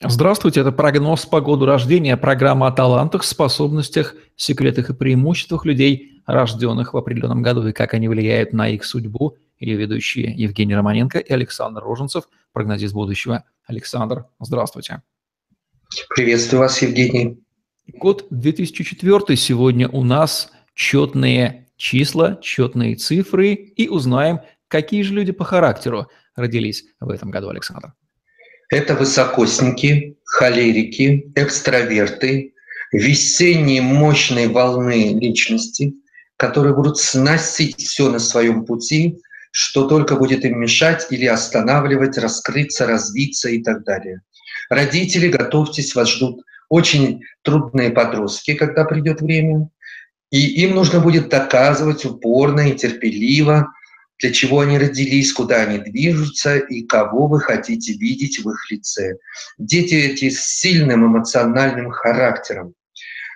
Здравствуйте, это прогноз по году рождения, программа о талантах, способностях, секретах и преимуществах людей, рожденных в определенном году, и как они влияют на их судьбу. Ее ведущие Евгений Романенко и Александр Роженцев, прогнозист будущего. Александр, здравствуйте. Приветствую вас, Евгений. Год 2004 сегодня у нас четные числа, четные цифры, и узнаем, какие же люди по характеру родились в этом году, Александр. Это высокосники, холерики, экстраверты, весенние мощные волны личности, которые будут сносить все на своем пути, что только будет им мешать или останавливать, раскрыться, развиться и так далее. Родители, готовьтесь, вас ждут очень трудные подростки, когда придет время, и им нужно будет доказывать упорно и терпеливо, для чего они родились, куда они движутся и кого вы хотите видеть в их лице. Дети эти с сильным эмоциональным характером,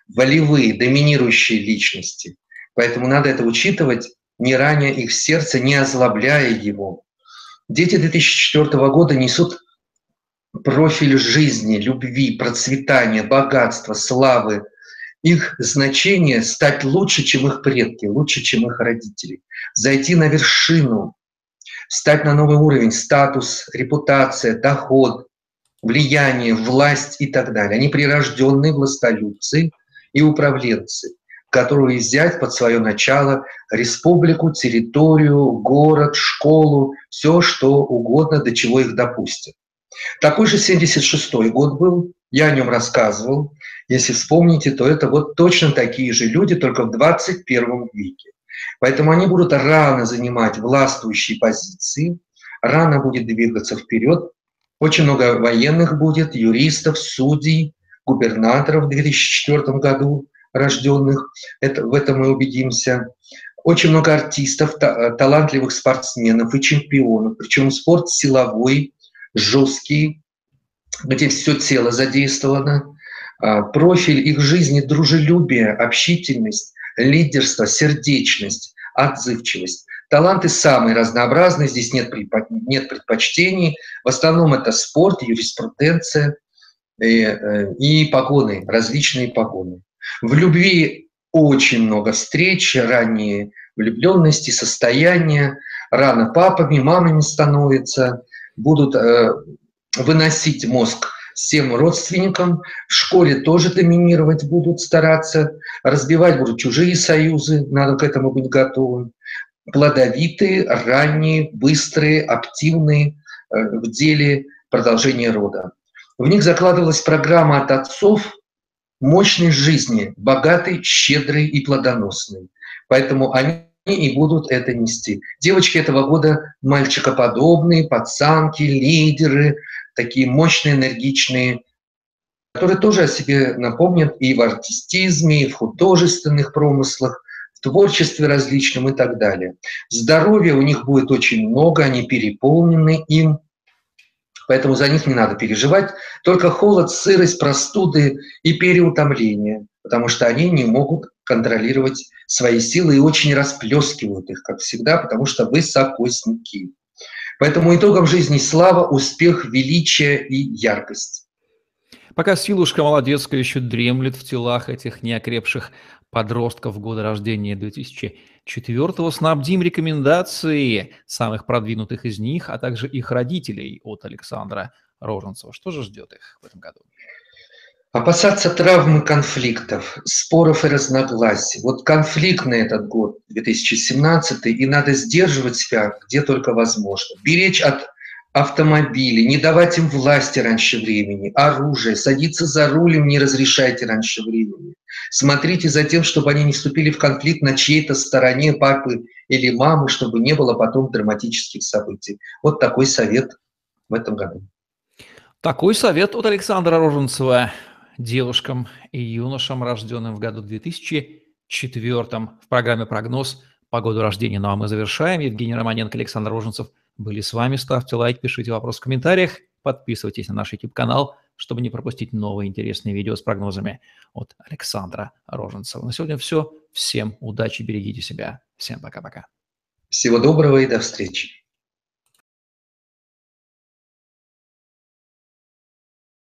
волевые, доминирующие личности. Поэтому надо это учитывать, не раня их сердце, не озлобляя его. Дети 2004 года несут профиль жизни, любви, процветания, богатства, славы – их значение стать лучше, чем их предки, лучше, чем их родители, зайти на вершину, стать на новый уровень, статус, репутация, доход, влияние, власть и так далее. Они прирожденные властолюбцы и управленцы, которые взять под свое начало республику, территорию, город, школу, все что угодно, до чего их допустят. Такой же 76 год был, я о нем рассказывал. Если вспомните, то это вот точно такие же люди, только в 21 веке. Поэтому они будут рано занимать властвующие позиции, рано будет двигаться вперед. Очень много военных будет, юристов, судей, губернаторов в 2004 году рожденных. Это, в этом мы убедимся. Очень много артистов, та, талантливых спортсменов и чемпионов. Причем спорт силовой, жесткий, где все тело задействовано, а, профиль их жизни – дружелюбие, общительность, лидерство, сердечность, отзывчивость. Таланты самые разнообразные, здесь нет, нет предпочтений. В основном это спорт, юриспруденция и, э, и погоны, различные погоны. В любви очень много встреч, ранние влюбленности, состояния, рано папами, мамами становятся, будут э, выносить мозг всем родственникам, в школе тоже доминировать будут стараться, разбивать будут чужие союзы, надо к этому быть готовым. Плодовитые, ранние, быстрые, активные э, в деле продолжения рода. В них закладывалась программа от отцов мощной жизни, богатой, щедрой и плодоносной. Поэтому они и будут это нести. Девочки этого года мальчикоподобные, пацанки, лидеры, такие мощные, энергичные, которые тоже о себе напомнят и в артистизме, и в художественных промыслах, в творчестве различном и так далее. Здоровья у них будет очень много, они переполнены им, поэтому за них не надо переживать. Только холод, сырость, простуды и переутомление, потому что они не могут контролировать свои силы и очень расплескивают их, как всегда, потому что высокосники. Поэтому итогом жизни слава, успех, величие и яркость. Пока силушка молодецкая еще дремлет в телах этих неокрепших подростков года рождения 2004-го, снабдим рекомендации самых продвинутых из них, а также их родителей от Александра Роженцева. Что же ждет их в этом году? Опасаться травм и конфликтов, споров и разногласий. Вот конфликтный этот год, 2017, и надо сдерживать себя где только возможно. Беречь от автомобилей, не давать им власти раньше времени, оружие, садиться за рулем не разрешайте раньше времени. Смотрите за тем, чтобы они не вступили в конфликт на чьей-то стороне папы или мамы, чтобы не было потом драматических событий. Вот такой совет в этом году. Такой совет от Александра Роженцева девушкам и юношам, рожденным в году 2004 в программе «Прогноз» по году рождения. Ну а мы завершаем. Евгений Романенко, Александр Роженцев были с вами. Ставьте лайк, пишите вопрос в комментариях, подписывайтесь на наш YouTube-канал, чтобы не пропустить новые интересные видео с прогнозами от Александра Роженцева. На сегодня все. Всем удачи, берегите себя. Всем пока-пока. Всего доброго и до встречи.